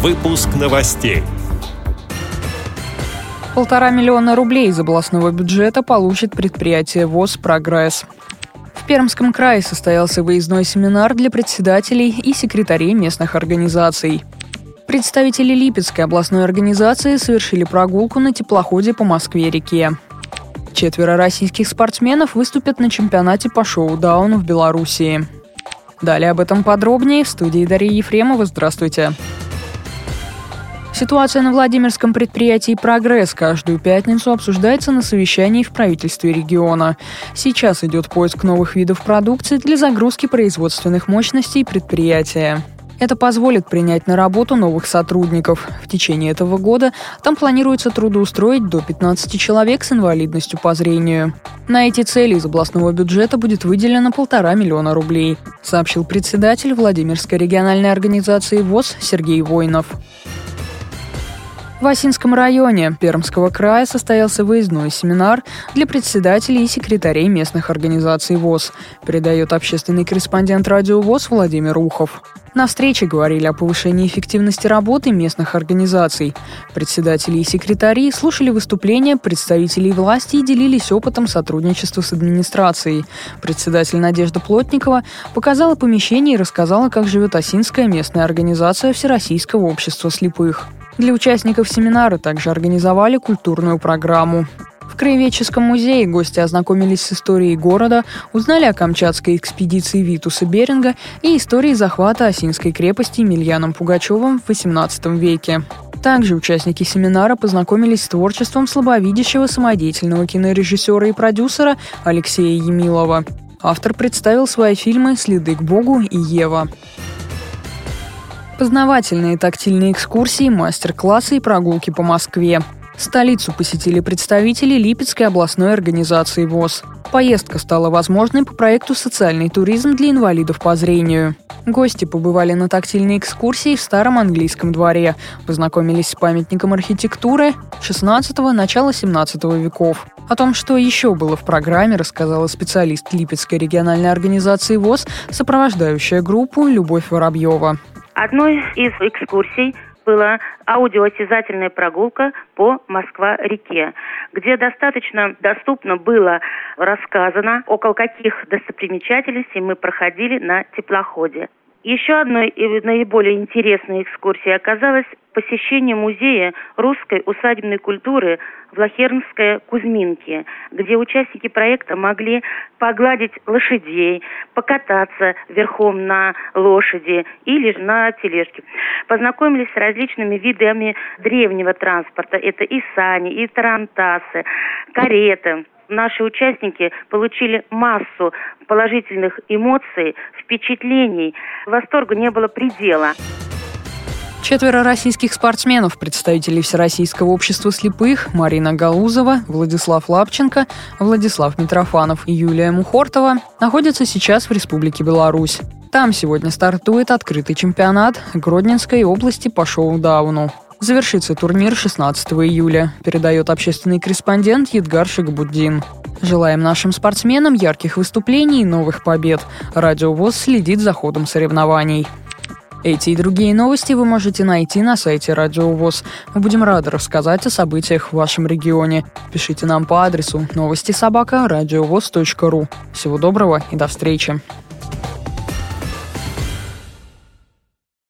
Выпуск новостей. Полтора миллиона рублей из областного бюджета получит предприятие ВОЗ «Прогресс». В Пермском крае состоялся выездной семинар для председателей и секретарей местных организаций. Представители Липецкой областной организации совершили прогулку на теплоходе по Москве-реке. Четверо российских спортсменов выступят на чемпионате по шоу-даун в Белоруссии. Далее об этом подробнее в студии Дарьи Ефремова. Здравствуйте. Ситуация на Владимирском предприятии «Прогресс» каждую пятницу обсуждается на совещании в правительстве региона. Сейчас идет поиск новых видов продукции для загрузки производственных мощностей предприятия. Это позволит принять на работу новых сотрудников. В течение этого года там планируется трудоустроить до 15 человек с инвалидностью по зрению. На эти цели из областного бюджета будет выделено полтора миллиона рублей, сообщил председатель Владимирской региональной организации ВОЗ Сергей Воинов. В Осинском районе Пермского края состоялся выездной семинар для председателей и секретарей местных организаций ВОЗ, передает общественный корреспондент радио ВОЗ Владимир Ухов. На встрече говорили о повышении эффективности работы местных организаций. Председатели и секретари слушали выступления представителей власти и делились опытом сотрудничества с администрацией. Председатель Надежда Плотникова показала помещение и рассказала, как живет Осинская местная организация Всероссийского общества слепых. Для участников семинара также организовали культурную программу. В Краеведческом музее гости ознакомились с историей города, узнали о камчатской экспедиции Витуса Беринга и истории захвата Осинской крепости Емельяном Пугачевым в XVIII веке. Также участники семинара познакомились с творчеством слабовидящего самодеятельного кинорежиссера и продюсера Алексея Емилова. Автор представил свои фильмы «Следы к Богу» и «Ева». Познавательные тактильные экскурсии, мастер-классы и прогулки по Москве. Столицу посетили представители Липецкой областной организации ВОЗ. Поездка стала возможной по проекту «Социальный туризм для инвалидов по зрению». Гости побывали на тактильной экскурсии в Старом английском дворе, познакомились с памятником архитектуры 16-го, начала 17 веков. О том, что еще было в программе, рассказала специалист Липецкой региональной организации ВОЗ, сопровождающая группу Любовь Воробьева. Одной из экскурсий была аудиоосязательная прогулка по Москва-реке, где достаточно доступно было рассказано, около каких достопримечательностей мы проходили на теплоходе. Еще одной и наиболее интересной экскурсией оказалась посещение музея русской усадебной культуры в Лохернской Кузьминке, где участники проекта могли погладить лошадей, покататься верхом на лошади или на тележке. Познакомились с различными видами древнего транспорта. Это и сани, и тарантасы, кареты наши участники получили массу положительных эмоций, впечатлений. Восторгу не было предела. Четверо российских спортсменов, представителей Всероссийского общества слепых, Марина Галузова, Владислав Лапченко, Владислав Митрофанов и Юлия Мухортова, находятся сейчас в Республике Беларусь. Там сегодня стартует открытый чемпионат Гродненской области по шоу-дауну. Завершится турнир 16 июля, передает общественный корреспондент Едгар Шигабуддин. Желаем нашим спортсменам ярких выступлений и новых побед. Радио ВОЗ следит за ходом соревнований. Эти и другие новости вы можете найти на сайте Радио ВОЗ. Мы будем рады рассказать о событиях в вашем регионе. Пишите нам по адресу новости собака ру. Всего доброго и до встречи.